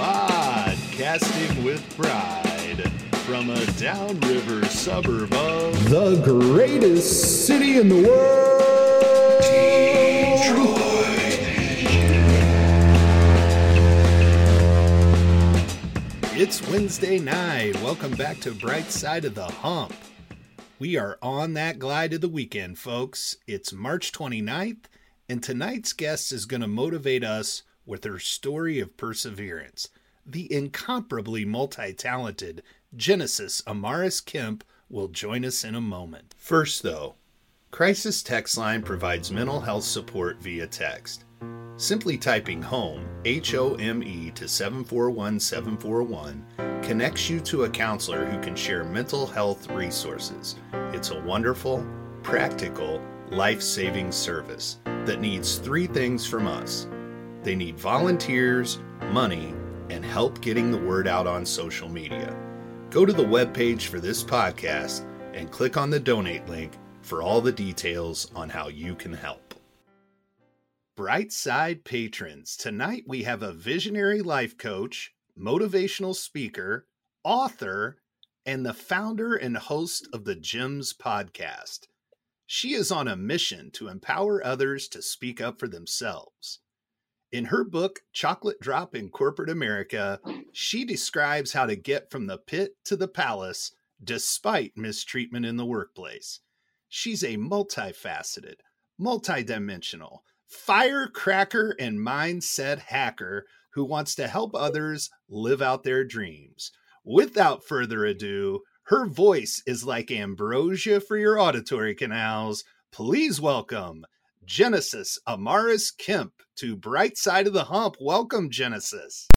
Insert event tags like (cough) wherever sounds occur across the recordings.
Podcasting with Pride from a downriver suburb of the greatest city in the world, Detroit. It's Wednesday night. Welcome back to Bright Side of the Hump. We are on that glide of the weekend, folks. It's March 29th, and tonight's guest is going to motivate us with her story of perseverance. The incomparably multi talented Genesis Amaris Kemp will join us in a moment. First, though, Crisis Text Line provides mental health support via text. Simply typing HOME, H O M E, to 741 741 connects you to a counselor who can share mental health resources. It's a wonderful, practical, life saving service that needs three things from us they need volunteers, money, and help getting the word out on social media. Go to the webpage for this podcast and click on the donate link for all the details on how you can help. Brightside patrons, tonight we have a visionary life coach, motivational speaker, author, and the founder and host of the Gems podcast. She is on a mission to empower others to speak up for themselves. In her book, Chocolate Drop in Corporate America, she describes how to get from the pit to the palace despite mistreatment in the workplace. She's a multifaceted, multidimensional, firecracker and mindset hacker who wants to help others live out their dreams. Without further ado, her voice is like ambrosia for your auditory canals. Please welcome Genesis Amaris Kemp to Bright Side of the Hump. Welcome, Genesis.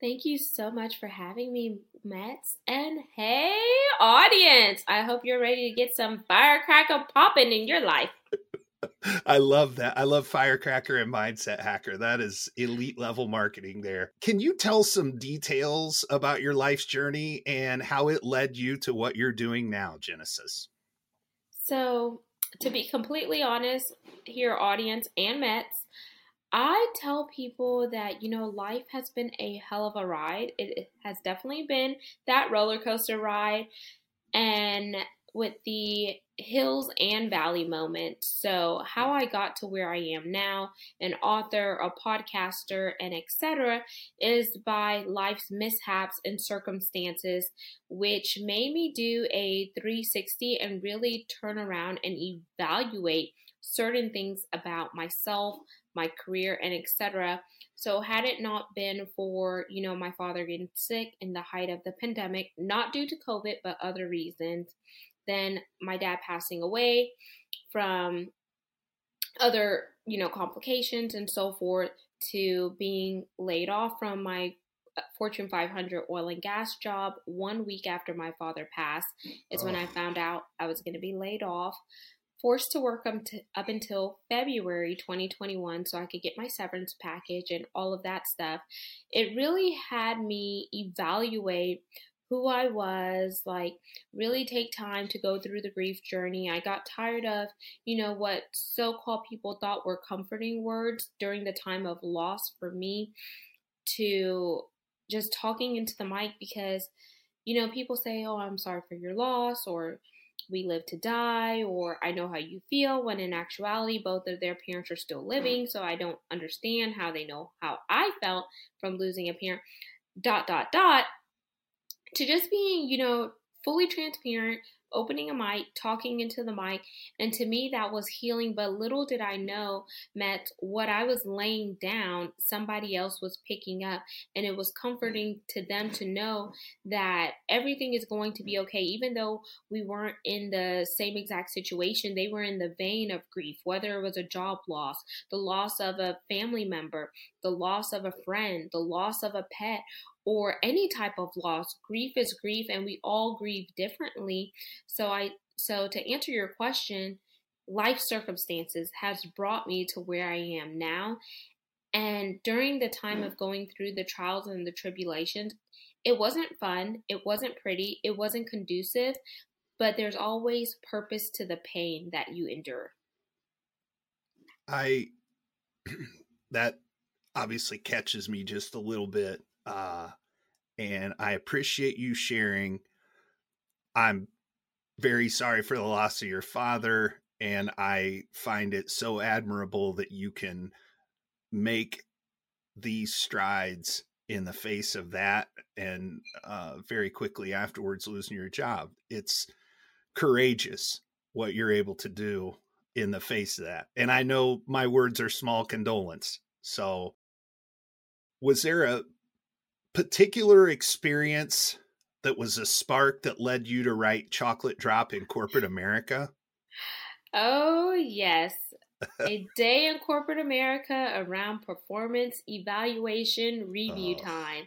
Thank you so much for having me, Mets. And hey, audience, I hope you're ready to get some firecracker popping in your life. (laughs) I love that. I love Firecracker and Mindset Hacker. That is elite level marketing there. Can you tell some details about your life's journey and how it led you to what you're doing now, Genesis? So, to be completely honest, here, audience and Mets, I tell people that, you know, life has been a hell of a ride. It has definitely been that roller coaster ride. And with the hills and valley moments. So, how I got to where I am now, an author, a podcaster, and etc., is by life's mishaps and circumstances, which made me do a 360 and really turn around and evaluate certain things about myself, my career, and etc. So, had it not been for, you know, my father getting sick in the height of the pandemic, not due to COVID, but other reasons, then my dad passing away from other, you know, complications and so forth, to being laid off from my uh, Fortune 500 oil and gas job one week after my father passed is oh. when I found out I was going to be laid off forced to work up, to, up until February 2021 so I could get my severance package and all of that stuff. It really had me evaluate who I was, like really take time to go through the grief journey. I got tired of, you know, what so called people thought were comforting words during the time of loss for me to just talking into the mic because, you know, people say, oh, I'm sorry for your loss or we live to die or I know how you feel when in actuality both of their parents are still living so I don't understand how they know how I felt from losing a parent dot dot dot to just being you know fully transparent opening a mic, talking into the mic. And to me, that was healing. But little did I know, Matt, what I was laying down, somebody else was picking up. And it was comforting to them to know that everything is going to be okay. Even though we weren't in the same exact situation, they were in the vein of grief, whether it was a job loss, the loss of a family member, the loss of a friend, the loss of a pet, or any type of loss. Grief is grief and we all grieve differently. So I so to answer your question, life circumstances has brought me to where I am now. And during the time of going through the trials and the tribulations, it wasn't fun, it wasn't pretty, it wasn't conducive, but there's always purpose to the pain that you endure. I (clears throat) that obviously catches me just a little bit. Uh, and I appreciate you sharing. I'm very sorry for the loss of your father, and I find it so admirable that you can make these strides in the face of that and uh, very quickly afterwards losing your job. It's courageous what you're able to do in the face of that. And I know my words are small condolence. So, was there a particular experience that was a spark that led you to write Chocolate Drop in Corporate America? Oh, yes. a (laughs) day in corporate America around performance evaluation review oh. time,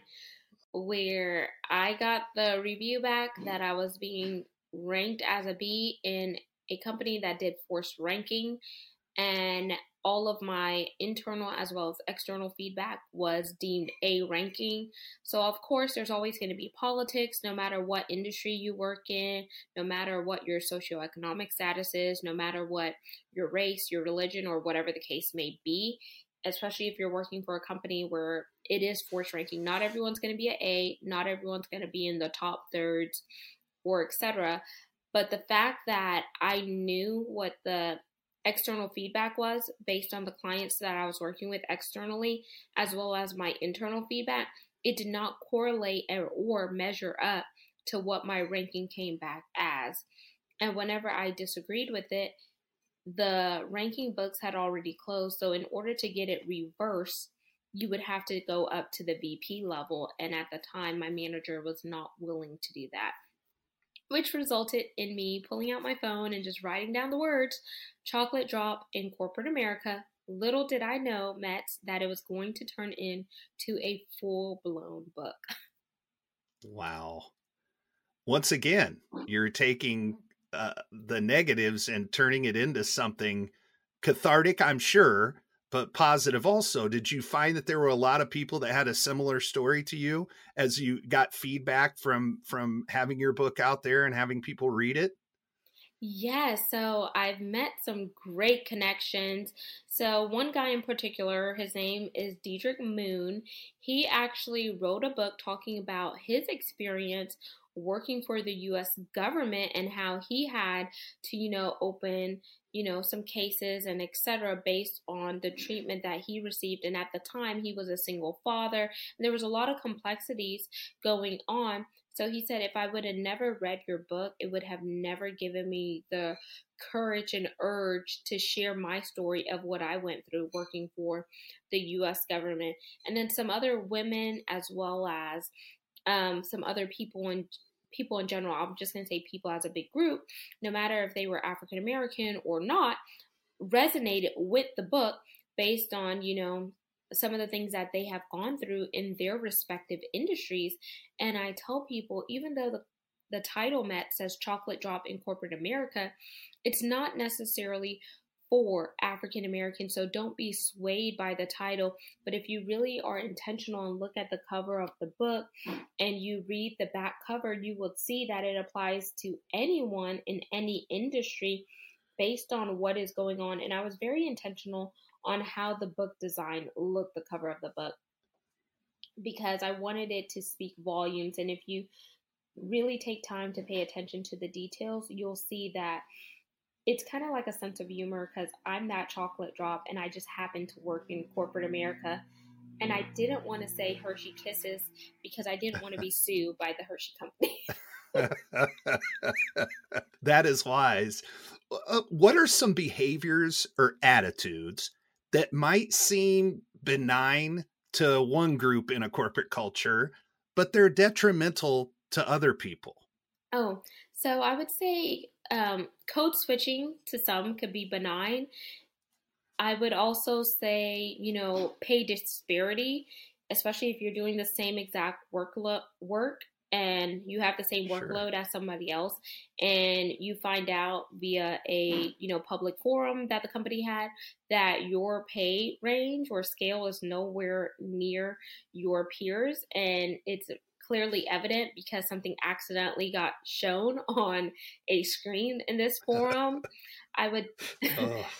where I got the review back that I was being ranked as a B in a company that did forced ranking, and all of my internal as well as external feedback was deemed A ranking. So, of course, there's always going to be politics no matter what industry you work in, no matter what your socioeconomic status is, no matter what your race, your religion, or whatever the case may be. Especially if you're working for a company where it is force ranking. Not everyone's going to be an A, not everyone's going to be in the top thirds or etc. But the fact that I knew what the external feedback was based on the clients that I was working with externally, as well as my internal feedback, it did not correlate or measure up to what my ranking came back as. And whenever I disagreed with it, the ranking books had already closed. So, in order to get it reversed, you would have to go up to the VP level. And at the time, my manager was not willing to do that which resulted in me pulling out my phone and just writing down the words chocolate drop in corporate America. Little did I know, Mets, that it was going to turn into a full blown book. (laughs) Wow. Once again, you're taking uh, the negatives and turning it into something cathartic, I'm sure, but positive also. Did you find that there were a lot of people that had a similar story to you as you got feedback from from having your book out there and having people read it? Yeah, so I've met some great connections. So, one guy in particular, his name is Diedrich Moon. He actually wrote a book talking about his experience working for the US government and how he had to, you know, open you know, some cases and etc. based on the treatment that he received. And at the time, he was a single father, and there was a lot of complexities going on. So he said, if I would have never read your book, it would have never given me the courage and urge to share my story of what I went through working for the US government. And then some other women, as well as um, some other people and people in general, I'm just going to say people as a big group, no matter if they were African American or not, resonated with the book based on, you know, some of the things that they have gone through in their respective industries. And I tell people, even though the the title Met says chocolate drop in corporate America, it's not necessarily for African Americans. So don't be swayed by the title. But if you really are intentional and look at the cover of the book and you read the back cover, you will see that it applies to anyone in any industry based on what is going on. And I was very intentional on how the book design looked, the cover of the book, because I wanted it to speak volumes. And if you really take time to pay attention to the details, you'll see that it's kind of like a sense of humor because I'm that chocolate drop and I just happen to work in corporate America. And I didn't want to say Hershey Kisses because I didn't want to be (laughs) sued by the Hershey company. (laughs) that is wise. Uh, what are some behaviors or attitudes that might seem benign to one group in a corporate culture, but they're detrimental to other people? Oh, so I would say um, code switching to some could be benign. I would also say, you know, pay disparity, especially if you're doing the same exact workload work and you have the same workload sure. as somebody else and you find out via a you know public forum that the company had that your pay range or scale is nowhere near your peers and it's clearly evident because something accidentally got shown (laughs) on a screen in this (laughs) forum. I would (laughs)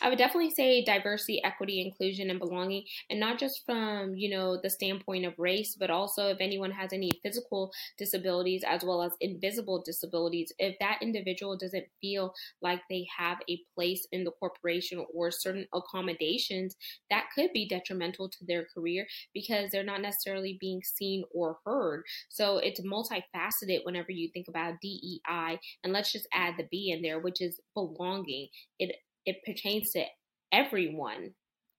I would definitely say diversity, equity, inclusion, and belonging, and not just from you know the standpoint of race, but also if anyone has any physical disabilities as well as invisible disabilities, if that individual doesn't feel like they have a place in the corporation or certain accommodations, that could be detrimental to their career because they're not necessarily being seen or heard. So it's multifaceted whenever you think about DEI, and let's just add the B in there, which is belonging. It it pertains to everyone,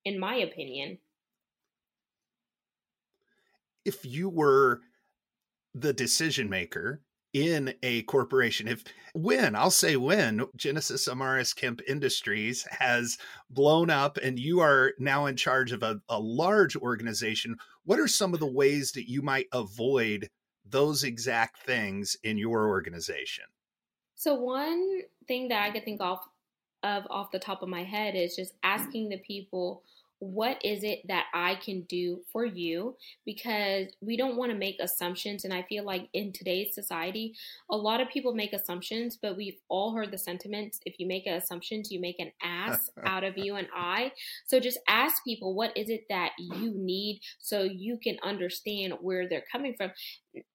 in my opinion. If you were the decision maker in a corporation. If when I'll say when Genesis Amaris Kemp Industries has blown up and you are now in charge of a, a large organization, what are some of the ways that you might avoid those exact things in your organization? So one thing that I could think of of off the top of my head is just asking the people what is it that I can do for you? Because we don't want to make assumptions. And I feel like in today's society, a lot of people make assumptions, but we've all heard the sentiments if you make assumptions, you make an ass (laughs) out of you and I. So just ask people, what is it that you need so you can understand where they're coming from?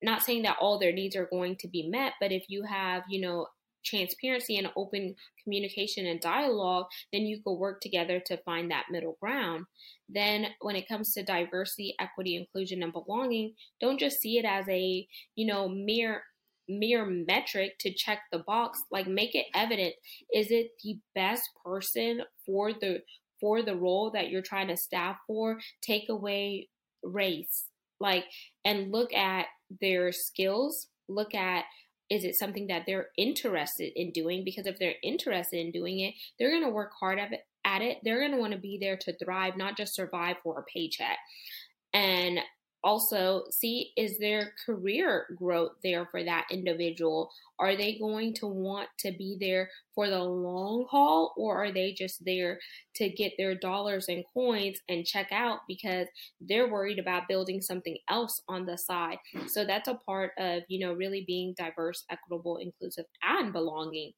Not saying that all their needs are going to be met, but if you have, you know, transparency and open communication and dialogue, then you could work together to find that middle ground. Then, when it comes to diversity, equity, inclusion, and belonging, don't just see it as a you know mere mere metric to check the box. Like, make it evident: is it the best person for the for the role that you're trying to staff for? Take away race, like, and look at their skills. Look at is it something that they're interested in doing? Because if they're interested in doing it, they're going to work hard at it. They're going to want to be there to thrive, not just survive for a paycheck. And also see is there career growth there for that individual? Are they going to want to be there for the long haul or are they just there to get their dollars and coins and check out because they're worried about building something else on the side? So that's a part of you know really being diverse equitable inclusive and belonging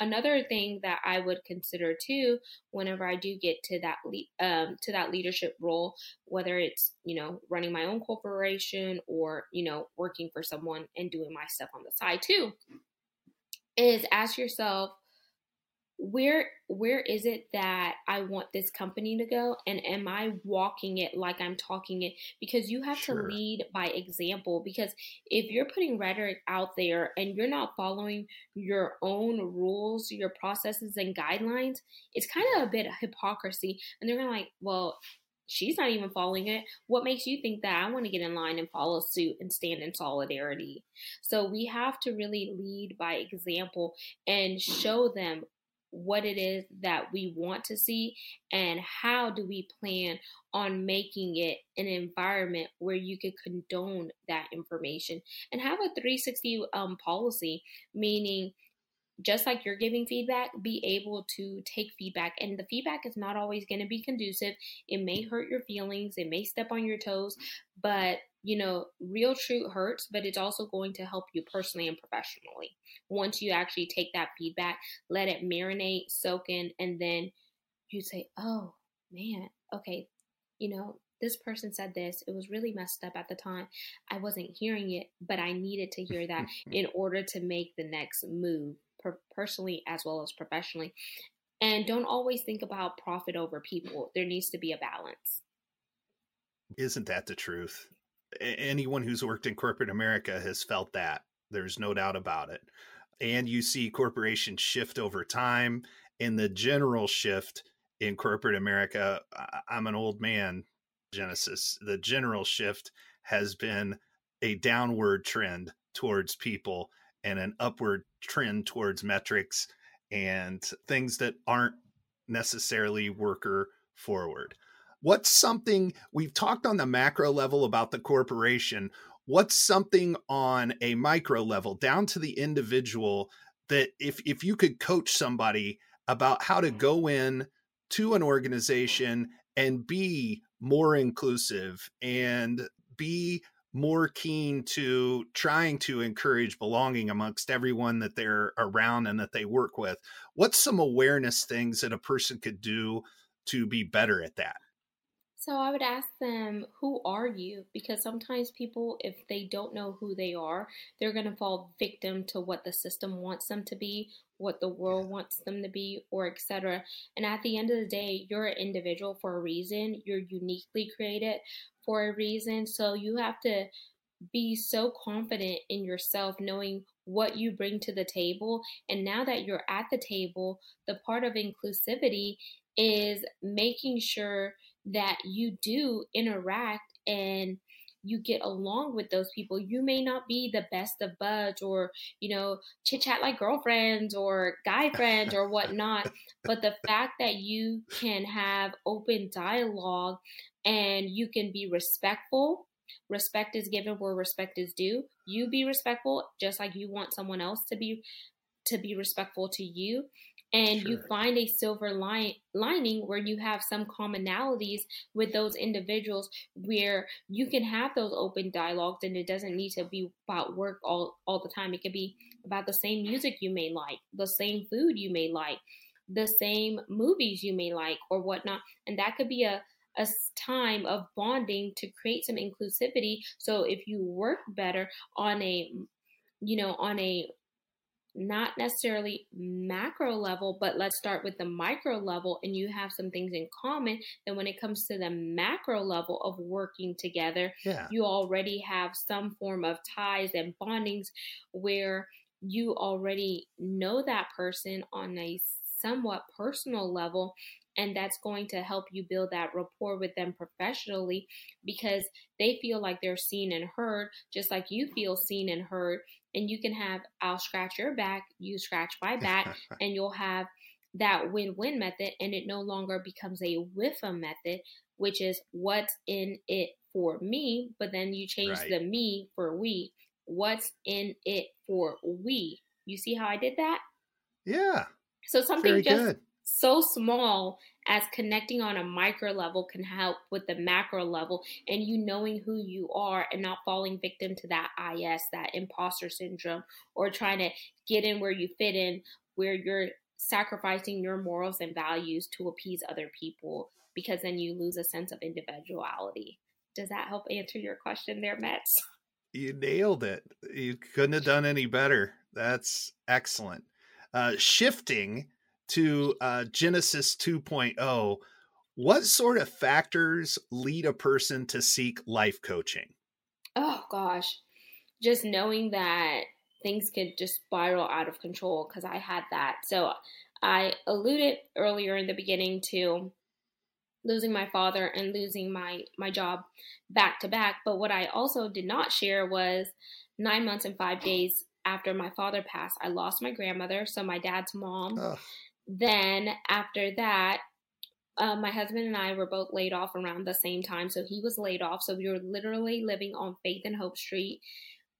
another thing that I would consider too, whenever I do get to that le- um, to that leadership role, whether it's you know running my own corporation or you know working for someone and doing my stuff on the side too, is ask yourself where where is it that I want this company to go and am I walking it like I'm talking it because you have sure. to lead by example because if you're putting rhetoric out there and you're not following your own rules your processes and guidelines it's kind of a bit of hypocrisy and they're going to like well she's not even following it. What makes you think that I want to get in line and follow suit and stand in solidarity? So we have to really lead by example and show them what it is that we want to see and how do we plan on making it an environment where you could condone that information and have a 360 um, policy meaning just like you're giving feedback, be able to take feedback. And the feedback is not always going to be conducive. It may hurt your feelings, it may step on your toes, but you know, real truth hurts, but it's also going to help you personally and professionally. Once you actually take that feedback, let it marinate, soak in, and then you say, oh man, okay, you know, this person said this. It was really messed up at the time. I wasn't hearing it, but I needed to hear that (laughs) in order to make the next move per- personally as well as professionally. And don't always think about profit over people. There needs to be a balance. Isn't that the truth? Anyone who's worked in corporate America has felt that. There's no doubt about it. And you see corporations shift over time. And the general shift in corporate America, I'm an old man, Genesis. The general shift has been a downward trend towards people and an upward trend towards metrics and things that aren't necessarily worker forward. What's something we've talked on the macro level about the corporation? What's something on a micro level down to the individual that if if you could coach somebody about how to mm-hmm. go in to an organization and be more inclusive and be more keen to trying to encourage belonging amongst everyone that they're around and that they work with. What's some awareness things that a person could do to be better at that? So I would ask them, who are you? Because sometimes people, if they don't know who they are, they're going to fall victim to what the system wants them to be, what the world wants them to be, or etc. And at the end of the day, you're an individual for a reason. You're uniquely created for a reason. So you have to be so confident in yourself, knowing what you bring to the table. And now that you're at the table, the part of inclusivity is making sure that you do interact and you get along with those people. You may not be the best of buds or, you know, chit chat like girlfriends or guy friends or whatnot, (laughs) but the fact that you can have open dialogue and you can be respectful. Respect is given where respect is due. You be respectful just like you want someone else to be to be respectful to you and sure. you find a silver line, lining where you have some commonalities with those individuals where you can have those open dialogues and it doesn't need to be about work all, all the time. It could be about the same music you may like the same food you may like the same movies you may like or whatnot. And that could be a a time of bonding to create some inclusivity. So if you work better on a you know on a not necessarily macro level, but let's start with the micro level, and you have some things in common. Then, when it comes to the macro level of working together, yeah. you already have some form of ties and bondings where you already know that person on a somewhat personal level and that's going to help you build that rapport with them professionally because they feel like they're seen and heard just like you feel seen and heard and you can have I'll scratch your back, you scratch my back, (laughs) and you'll have that win-win method and it no longer becomes a WIFA method, which is what's in it for me, but then you change right. the me for we. What's in it for we? You see how I did that? Yeah. So something Very just good. so small as connecting on a micro level can help with the macro level and you knowing who you are and not falling victim to that IS, that imposter syndrome, or trying to get in where you fit in, where you're sacrificing your morals and values to appease other people because then you lose a sense of individuality. Does that help answer your question there, Mets? You nailed it. You couldn't have done any better. That's excellent. Uh, shifting to uh, Genesis 2.0, what sort of factors lead a person to seek life coaching? Oh, gosh. Just knowing that things could just spiral out of control because I had that. So I alluded earlier in the beginning to losing my father and losing my my job back to back but what i also did not share was nine months and five days after my father passed i lost my grandmother so my dad's mom then after that, uh, my husband and I were both laid off around the same time. So he was laid off. So we were literally living on Faith and Hope Street.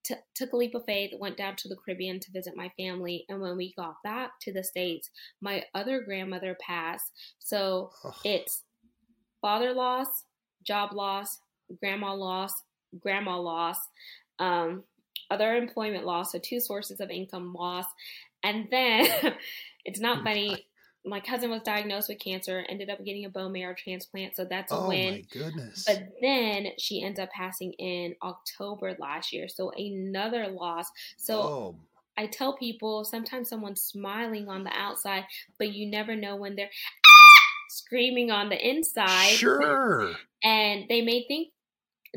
T- took a leap of faith, went down to the Caribbean to visit my family. And when we got back to the States, my other grandmother passed. So it's father loss, job loss, grandma loss, grandma loss, um, other employment loss. So two sources of income loss. And then (laughs) It's not funny. My cousin was diagnosed with cancer, ended up getting a bone marrow transplant, so that's a oh win. my goodness. But then she ends up passing in October last year, so another loss. So oh. I tell people sometimes someone's smiling on the outside, but you never know when they're (laughs) screaming on the inside. Sure. And they may think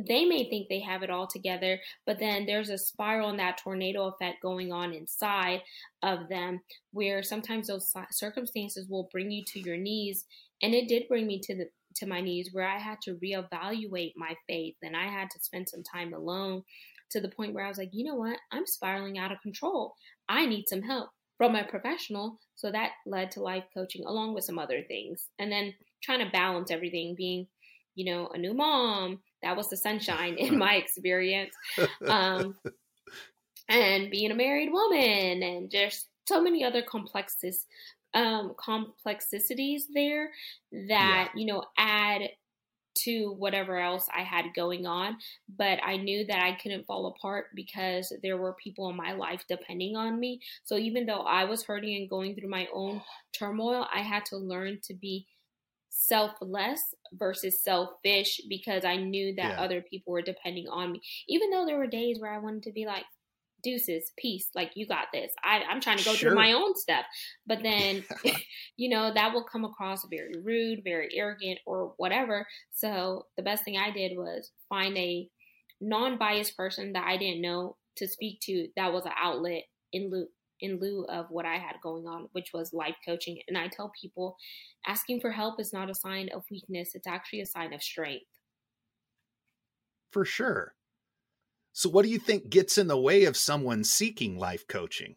they may think they have it all together, but then there's a spiral and that tornado effect going on inside of them where sometimes those circumstances will bring you to your knees. And it did bring me to the to my knees where I had to reevaluate my faith and I had to spend some time alone to the point where I was like, you know what? I'm spiraling out of control. I need some help from a professional. So that led to life coaching along with some other things. And then trying to balance everything, being, you know, a new mom, that was the sunshine in (laughs) my experience. Um, (laughs) and being a married woman and just so many other complexes um complexities there that yeah. you know add to whatever else I had going on. But I knew that I couldn't fall apart because there were people in my life depending on me. So even though I was hurting and going through my own turmoil, I had to learn to be selfless versus selfish because I knew that yeah. other people were depending on me. Even though there were days where I wanted to be like, deuces, peace, like you got this. I, I'm trying to go sure. through my own stuff. But then, (laughs) (laughs) you know, that will come across very rude, very arrogant, or whatever. So the best thing I did was find a non biased person that I didn't know to speak to that was an outlet in lieu in lieu of what I had going on, which was life coaching. And I tell people asking for help is not a sign of weakness, it's actually a sign of strength. For sure. So, what do you think gets in the way of someone seeking life coaching?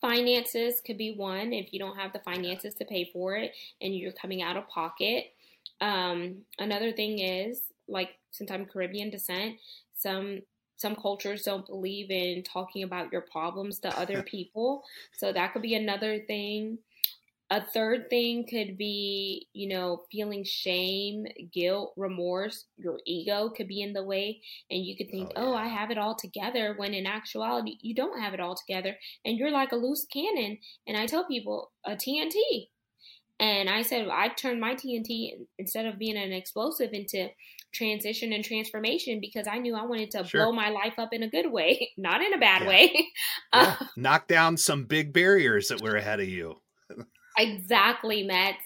Finances could be one if you don't have the finances to pay for it and you're coming out of pocket. Um, another thing is, like, since I'm Caribbean descent, some some cultures don't believe in talking about your problems to other (laughs) people. So that could be another thing. A third thing could be, you know, feeling shame, guilt, remorse. Your ego could be in the way, and you could think, oh, oh yeah. oh, I have it all together, when in actuality, you don't have it all together, and you're like a loose cannon. And I tell people, a TNT. And I said, I turned my TNT instead of being an explosive into transition and transformation because I knew I wanted to sure. blow my life up in a good way, (laughs) not in a bad yeah. way. (laughs) yeah. Uh, Knock down some big barriers that were ahead of you. exactly, Matt.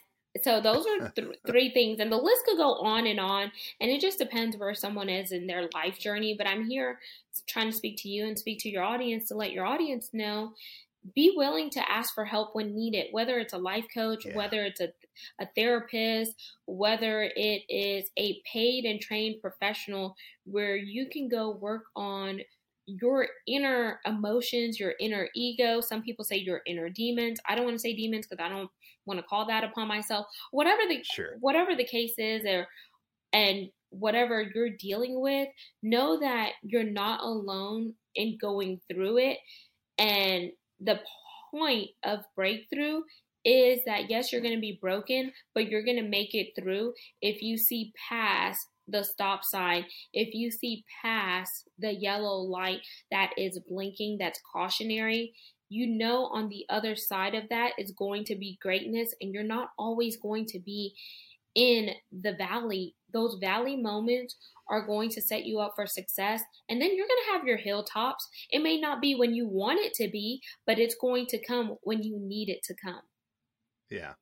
So those are (laughs) th- three things, and the list could go on and on, and it just depends where someone is in their life journey. But I'm here trying to speak to you and speak to your audience to let your audience know be willing to ask for help when needed, whether it's a life coach, yeah. whether it's a, a therapist, whether it is a paid and trained professional where you can go work on your inner emotions, your inner ego. Some people say your inner demons. I don't want to say demons because I don't want to call that upon myself. Whatever the sure. whatever the case is, or and whatever you're dealing with, know that you're not alone in going through it. And the point of breakthrough is that yes, you're going to be broken, but you're going to make it through if you see past the stop sign, if you see past the yellow light that is blinking, that's cautionary, you know on the other side of that is going to be greatness, and you're not always going to be in the valley. Those valley moments are going to set you up for success. And then you're going to have your hilltops. It may not be when you want it to be, but it's going to come when you need it to come. Yeah.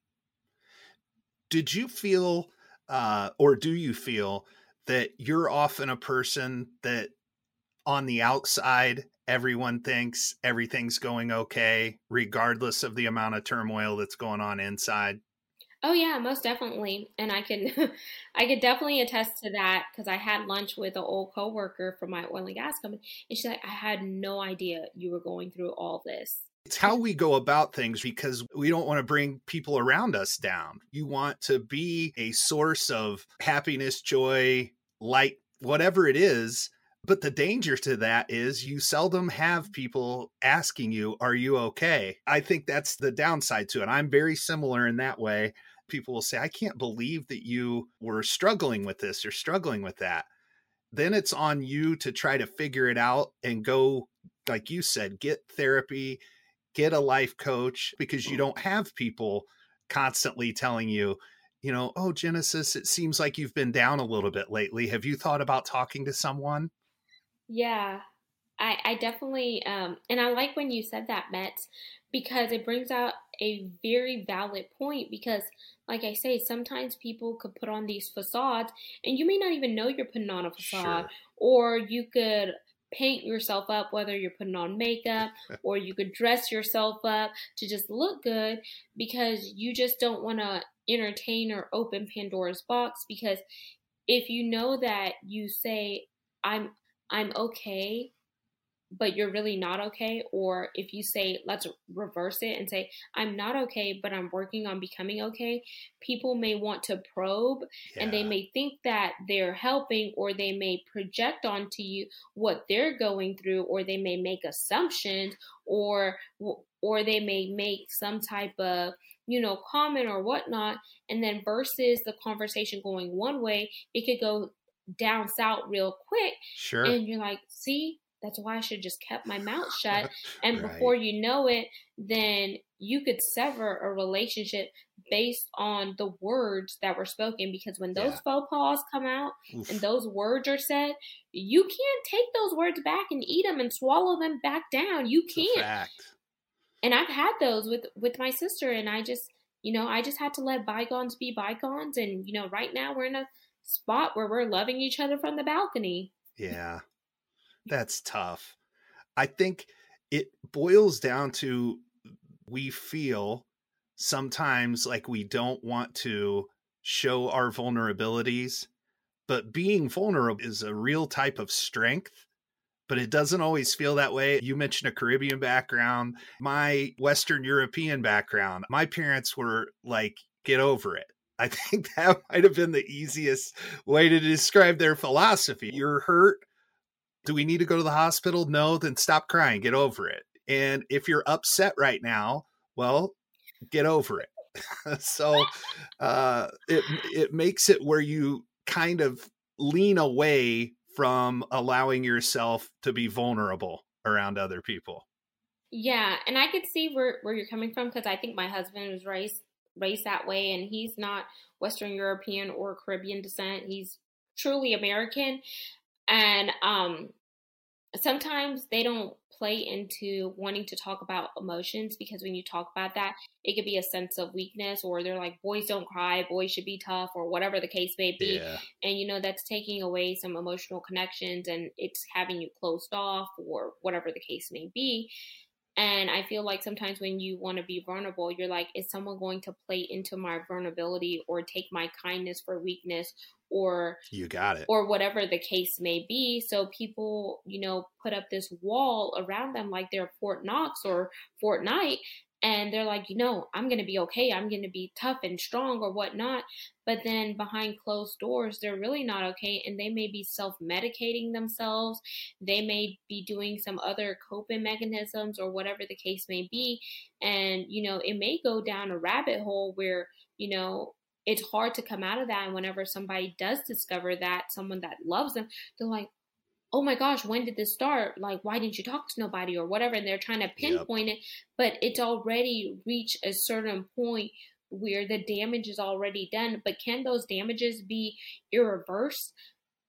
Did you feel, uh, or do you feel that you're often a person that on the outside, everyone thinks everything's going okay, regardless of the amount of turmoil that's going on inside? Oh yeah, most definitely. And I can (laughs) I could definitely attest to that because I had lunch with an old coworker from my oil and gas company and she's like, I had no idea you were going through all this. It's how we go about things because we don't want to bring people around us down. You want to be a source of happiness, joy, light, whatever it is. But the danger to that is you seldom have people asking you, Are you okay? I think that's the downside to it. I'm very similar in that way people will say, I can't believe that you were struggling with this or struggling with that. Then it's on you to try to figure it out and go, like you said, get therapy, get a life coach because you don't have people constantly telling you, you know, oh, Genesis, it seems like you've been down a little bit lately. Have you thought about talking to someone? Yeah, I, I definitely, um, and I like when you said that, Metz, because it brings out a very valid point. Because, like I say, sometimes people could put on these facades, and you may not even know you're putting on a facade, sure. or you could paint yourself up, whether you're putting on makeup (laughs) or you could dress yourself up to just look good because you just don't want to entertain or open Pandora's box. Because if you know that you say, I'm I'm okay but you're really not okay or if you say let's reverse it and say i'm not okay but i'm working on becoming okay people may want to probe yeah. and they may think that they're helping or they may project onto you what they're going through or they may make assumptions or or they may make some type of you know, comment or whatnot, and then versus the conversation going one way, it could go down south real quick. Sure. And you're like, see, that's why I should just kept my mouth (laughs) shut. And right. before you know it, then you could sever a relationship based on the words that were spoken. Because when those yeah. faux pas come out Oof. and those words are said, you can't take those words back and eat them and swallow them back down. You can't. And I've had those with with my sister, and I just, you know, I just had to let bygones be bygones. And you know, right now we're in a spot where we're loving each other from the balcony. Yeah. That's tough. I think it boils down to we feel sometimes like we don't want to show our vulnerabilities, but being vulnerable is a real type of strength. But it doesn't always feel that way. You mentioned a Caribbean background, my Western European background. My parents were like, get over it. (laughs) I think that might have been the easiest way to describe their philosophy. You're hurt. Do we need to go to the hospital? No, then stop crying. Get over it. And if you're upset right now, well, get over it. (laughs) so uh, it it makes it where you kind of lean away from allowing yourself to be vulnerable around other people. Yeah, and I could see where where you're coming from because I think my husband was raised raised that way, and he's not Western European or Caribbean descent. He's truly American, and um, sometimes they don't play into wanting to talk about emotions because when you talk about that, it could be a sense of weakness, or they're like, boys don't cry, boys should be tough, or whatever the case may be. Yeah. And you know, that's taking away some emotional connections and it's having you closed off, or whatever the case may be. And I feel like sometimes when you want to be vulnerable, you're like, is someone going to play into my vulnerability or take my kindness for weakness or you got it or whatever the case may be so people you know put up this wall around them like they're fort knox or fort knight and they're like, you know, I'm going to be okay. I'm going to be tough and strong or whatnot. But then behind closed doors, they're really not okay. And they may be self medicating themselves. They may be doing some other coping mechanisms or whatever the case may be. And, you know, it may go down a rabbit hole where, you know, it's hard to come out of that. And whenever somebody does discover that, someone that loves them, they're like, oh my gosh, when did this start? Like, why didn't you talk to nobody or whatever? And they're trying to pinpoint yep. it, but it's already reached a certain point where the damage is already done. But can those damages be irreversed?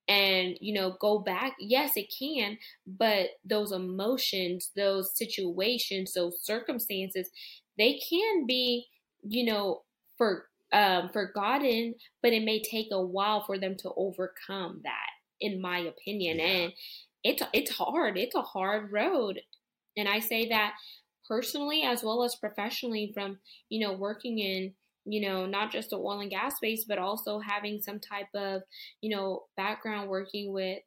and you know go back yes it can but those emotions those situations those circumstances they can be you know for um forgotten but it may take a while for them to overcome that in my opinion. Yeah. And it's it's hard. It's a hard road. And I say that personally as well as professionally from, you know, working in you know, not just the oil and gas space, but also having some type of, you know, background working with,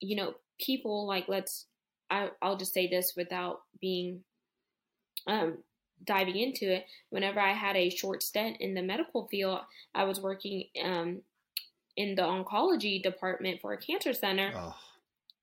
you know, people like let's I, I'll just say this without being um, diving into it. Whenever I had a short stint in the medical field, I was working um, in the oncology department for a cancer center. Oh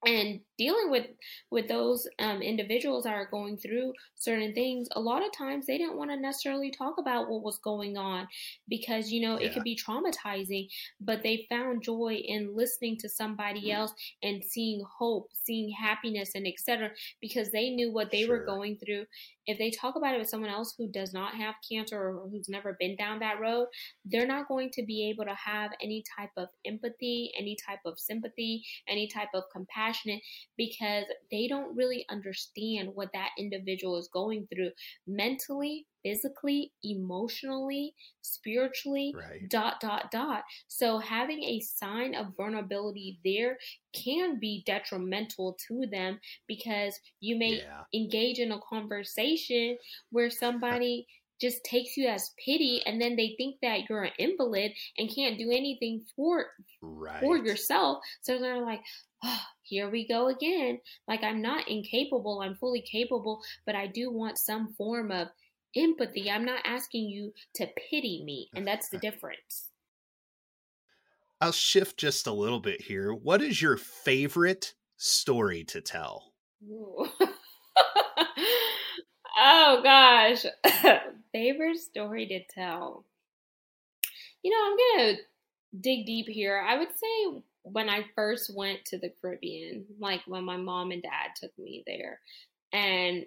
and dealing with with those um, individuals that are going through certain things a lot of times they didn't want to necessarily talk about what was going on because you know yeah. it could be traumatizing but they found joy in listening to somebody mm-hmm. else and seeing hope seeing happiness and etc because they knew what they sure. were going through if they talk about it with someone else who does not have cancer or who's never been down that road they're not going to be able to have any type of empathy any type of sympathy any type of compassionate because they don't really understand what that individual is going through mentally, physically, emotionally, spiritually, right. dot, dot, dot. So having a sign of vulnerability there can be detrimental to them because you may yeah. engage in a conversation where somebody just takes you as pity and then they think that you're an invalid and can't do anything for right. for yourself. So they're like oh, here we go again. Like i'm not incapable i'm fully capable but i do want some form of empathy. I'm not asking you to pity me and that's the (laughs) difference. I'll shift just a little bit here. What is your favorite story to tell? (laughs) Oh gosh (laughs) favorite story to tell. You know, I'm going to dig deep here. I would say when I first went to the Caribbean, like when my mom and dad took me there, and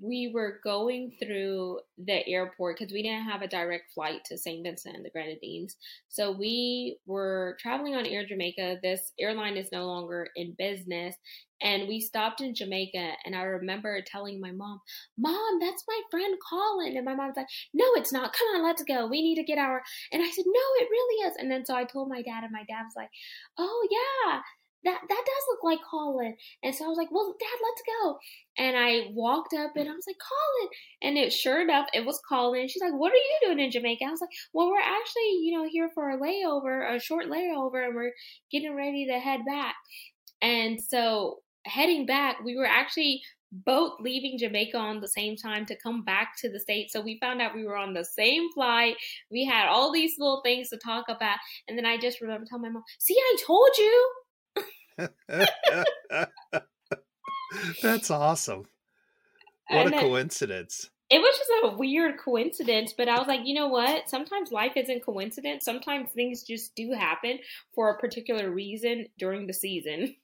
we were going through the airport because we didn't have a direct flight to St. Vincent and the Grenadines. So we were traveling on Air Jamaica. This airline is no longer in business. And we stopped in Jamaica. And I remember telling my mom, Mom, that's my friend Colin. And my mom's like, No, it's not. Come on, let's go. We need to get our. And I said, No, it really is. And then so I told my dad, and my dad was like, Oh, yeah that that does look like Colin. And so I was like, well, Dad, let's go. And I walked up and I was like, Colin. And it sure enough, it was Colin. She's like, what are you doing in Jamaica? I was like, well, we're actually, you know, here for a layover, a short layover, and we're getting ready to head back. And so heading back, we were actually both leaving Jamaica on the same time to come back to the States. So we found out we were on the same flight. We had all these little things to talk about. And then I just remember telling my mom, see, I told you. (laughs) That's awesome. What and a coincidence. It was just a weird coincidence, but I was like, you know what? Sometimes life isn't coincidence. Sometimes things just do happen for a particular reason during the season.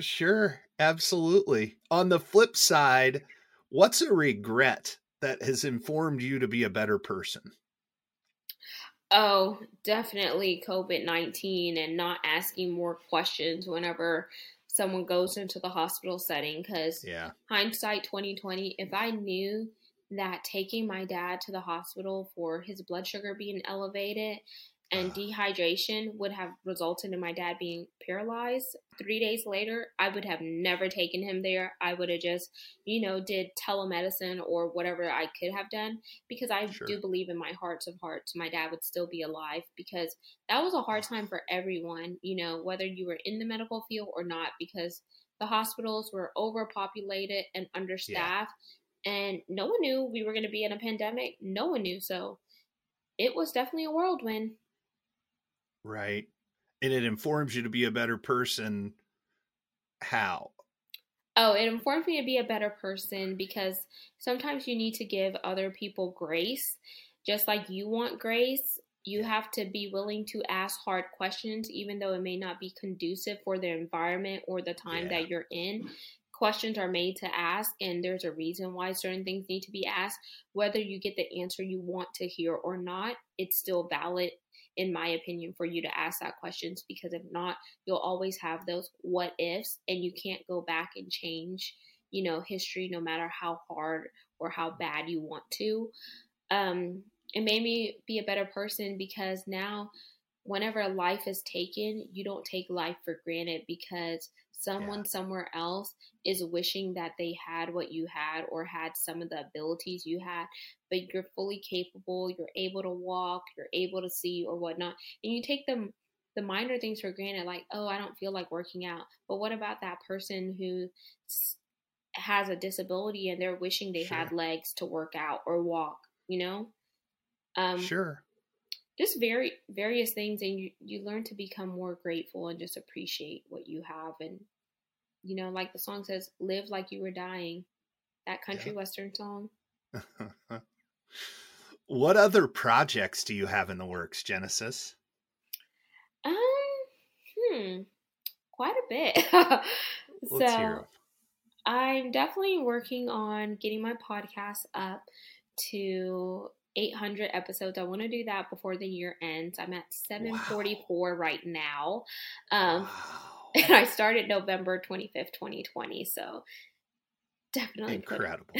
Sure, absolutely. On the flip side, what's a regret that has informed you to be a better person? Oh, definitely COVID 19 and not asking more questions whenever someone goes into the hospital setting. Because, yeah. hindsight 2020, if I knew that taking my dad to the hospital for his blood sugar being elevated and uh-huh. dehydration would have resulted in my dad being paralyzed. Three days later i would have never taken him there. I would have just you know did telemedicine or whatever i could have done because i sure. do believe in my hearts of hearts my dad would still be alive because that was a hard time for everyone you know whether you were in the medical field or not because the hospitals were overpopulated and understaffed yeah. and no one knew we were going to be in a pandemic. No one knew so it was definitely a whirlwind Right. And it informs you to be a better person. How? Oh, it informs me to be a better person because sometimes you need to give other people grace. Just like you want grace, you have to be willing to ask hard questions, even though it may not be conducive for the environment or the time yeah. that you're in. Mm. Questions are made to ask, and there's a reason why certain things need to be asked. Whether you get the answer you want to hear or not, it's still valid in my opinion, for you to ask that questions because if not, you'll always have those what ifs and you can't go back and change, you know, history no matter how hard or how bad you want to. Um, it made me be a better person because now whenever life is taken, you don't take life for granted because someone yeah. somewhere else is wishing that they had what you had or had some of the abilities you had, but you're fully capable, you're able to walk, you're able to see or whatnot, and you take them the minor things for granted, like, oh, I don't feel like working out. But what about that person who has a disability and they're wishing they sure. had legs to work out or walk, you know? Um, sure. Just very various things, and you you learn to become more grateful and just appreciate what you have and you know, like the song says, live like you were dying. That country yeah. western song. (laughs) what other projects do you have in the works, Genesis? Um, hmm, quite a bit. (laughs) so, I'm definitely working on getting my podcast up to 800 episodes. I want to do that before the year ends. I'm at 744 wow. right now. Um, wow and (laughs) I started November 25th, 2020. So definitely incredible.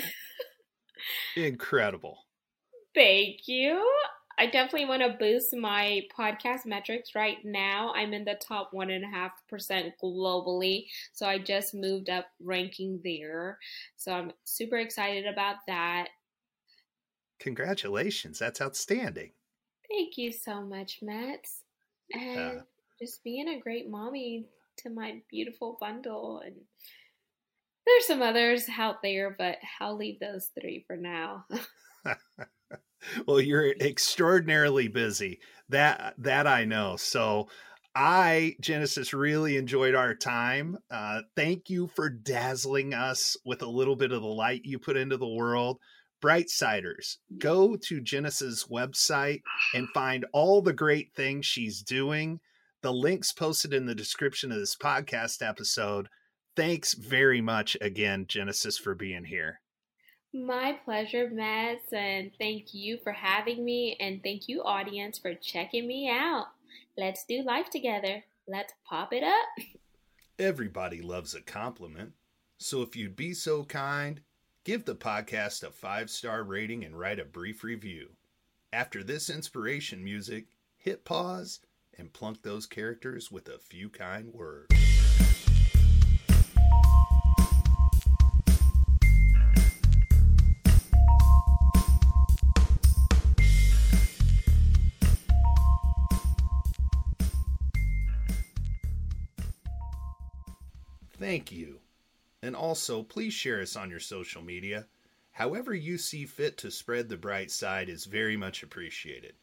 (laughs) incredible. Thank you. I definitely want to boost my podcast metrics right now. I'm in the top one and a half percent globally. So I just moved up ranking there. So I'm super excited about that. Congratulations. That's outstanding. Thank you so much, Matt. And just being a great mommy to my beautiful bundle and there's some others out there, but I'll leave those three for now. (laughs) well, you're extraordinarily busy. That that I know. So I, Genesis, really enjoyed our time. Uh, thank you for dazzling us with a little bit of the light you put into the world Brightsiders, go to Genesis' website and find all the great things she's doing. The links posted in the description of this podcast episode. Thanks very much again, Genesis, for being here. My pleasure, Matt, and thank you for having me, and thank you, audience, for checking me out. Let's do life together. Let's pop it up. (laughs) Everybody loves a compliment, so if you'd be so kind, give the podcast a five star rating and write a brief review. After this inspiration music, hit pause and plunk those characters with a few kind words. Thank you. And also, please share us on your social media. However, you see fit to spread the bright side is very much appreciated.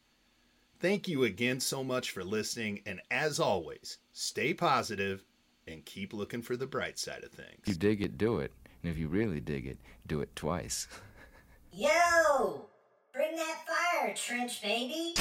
Thank you again so much for listening, and as always, stay positive and keep looking for the bright side of things. If you dig it, do it. And if you really dig it, do it twice. (laughs) Yo! Bring that fire, Trench baby!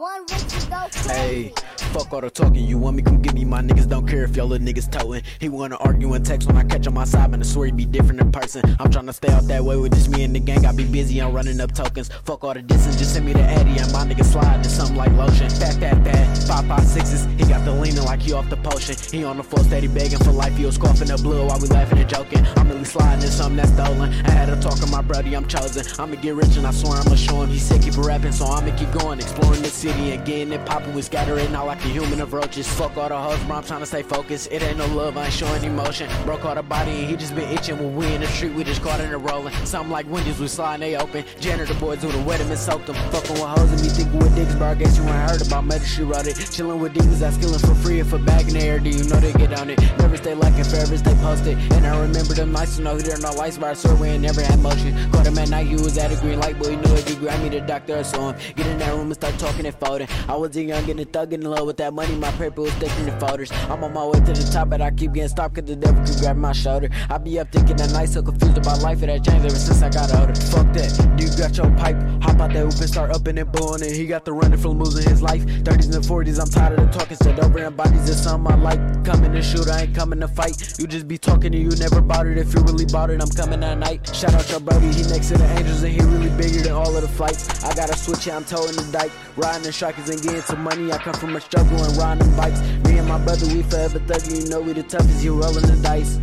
One, one. Hey, fuck all the talking. You want me? Come get me. My niggas don't care if y'all little niggas toting. He wanna argue and text when I catch on my side, man. I swear he be different in person. I'm trying to stay out that way with just me and the gang. I be busy, I'm running up tokens. Fuck all the distance, just send me the Addy and my niggas slide to something like lotion. Fat, fat, fat. Five, five, sixes. He got the leaning like he off the potion. He on the floor steady begging for life. He was coughing up blue while we laughing and joking. I'm really sliding in something that's stolen. I had a talk with my brody, I'm chosen. I'ma get rich and I swear I'ma show him. He said keep rapping, so I'ma keep going. Exploring the city and getting it popping. We scattering out like a human of roaches. Fuck all the hoes, bro. I'm trying to stay focused. It ain't no love, I ain't showing emotion. Broke all the body and he just been itching. When we in the street, we just caught in a rolling. Something like windows, we sliding, they open. Janitor boys do the wet and soaked them. Fucking with hoes and me thinking with dicks, bro. I guess you ain't heard about murder, she wrote it. Chilling with demons, that's killing for free. If a bag in the air, do you know they get on it? Never stay liking, forever stay posted. And I remember them nights to know who there no lights, but I swear we ain't never had motion. Caught him at night, he was at a green light, boy, he knew it. He grabbed me the doctor, I saw him. Get in that room and start talking and folding. I was a young and a thug in love with that money, my paper was thicker the folders. I'm on my way to the top, but I keep getting stopped cause the devil keep grabbing my shoulder. I be up thinking that night, so confused about life, it had changed ever since I got older. Fuck that, you got your pipe, hop out that hoop and start upping and blowing it. He got the running from losing his life. 30s and 40s, I'm tired of the talking, said over and bodies is something I like. Coming to shoot, I ain't coming to fight. You just be talking and you never it. If you really it, I'm coming at night. Shout out your brody, he next to the angels and he really bigger than all of the flights. I gotta switch, yeah, I'm towing the dike. Riding the strikers and getting some money. I come from a struggle and riding bikes. Me and my brother, we forever thugging. You know we the toughest, you rolling the dice.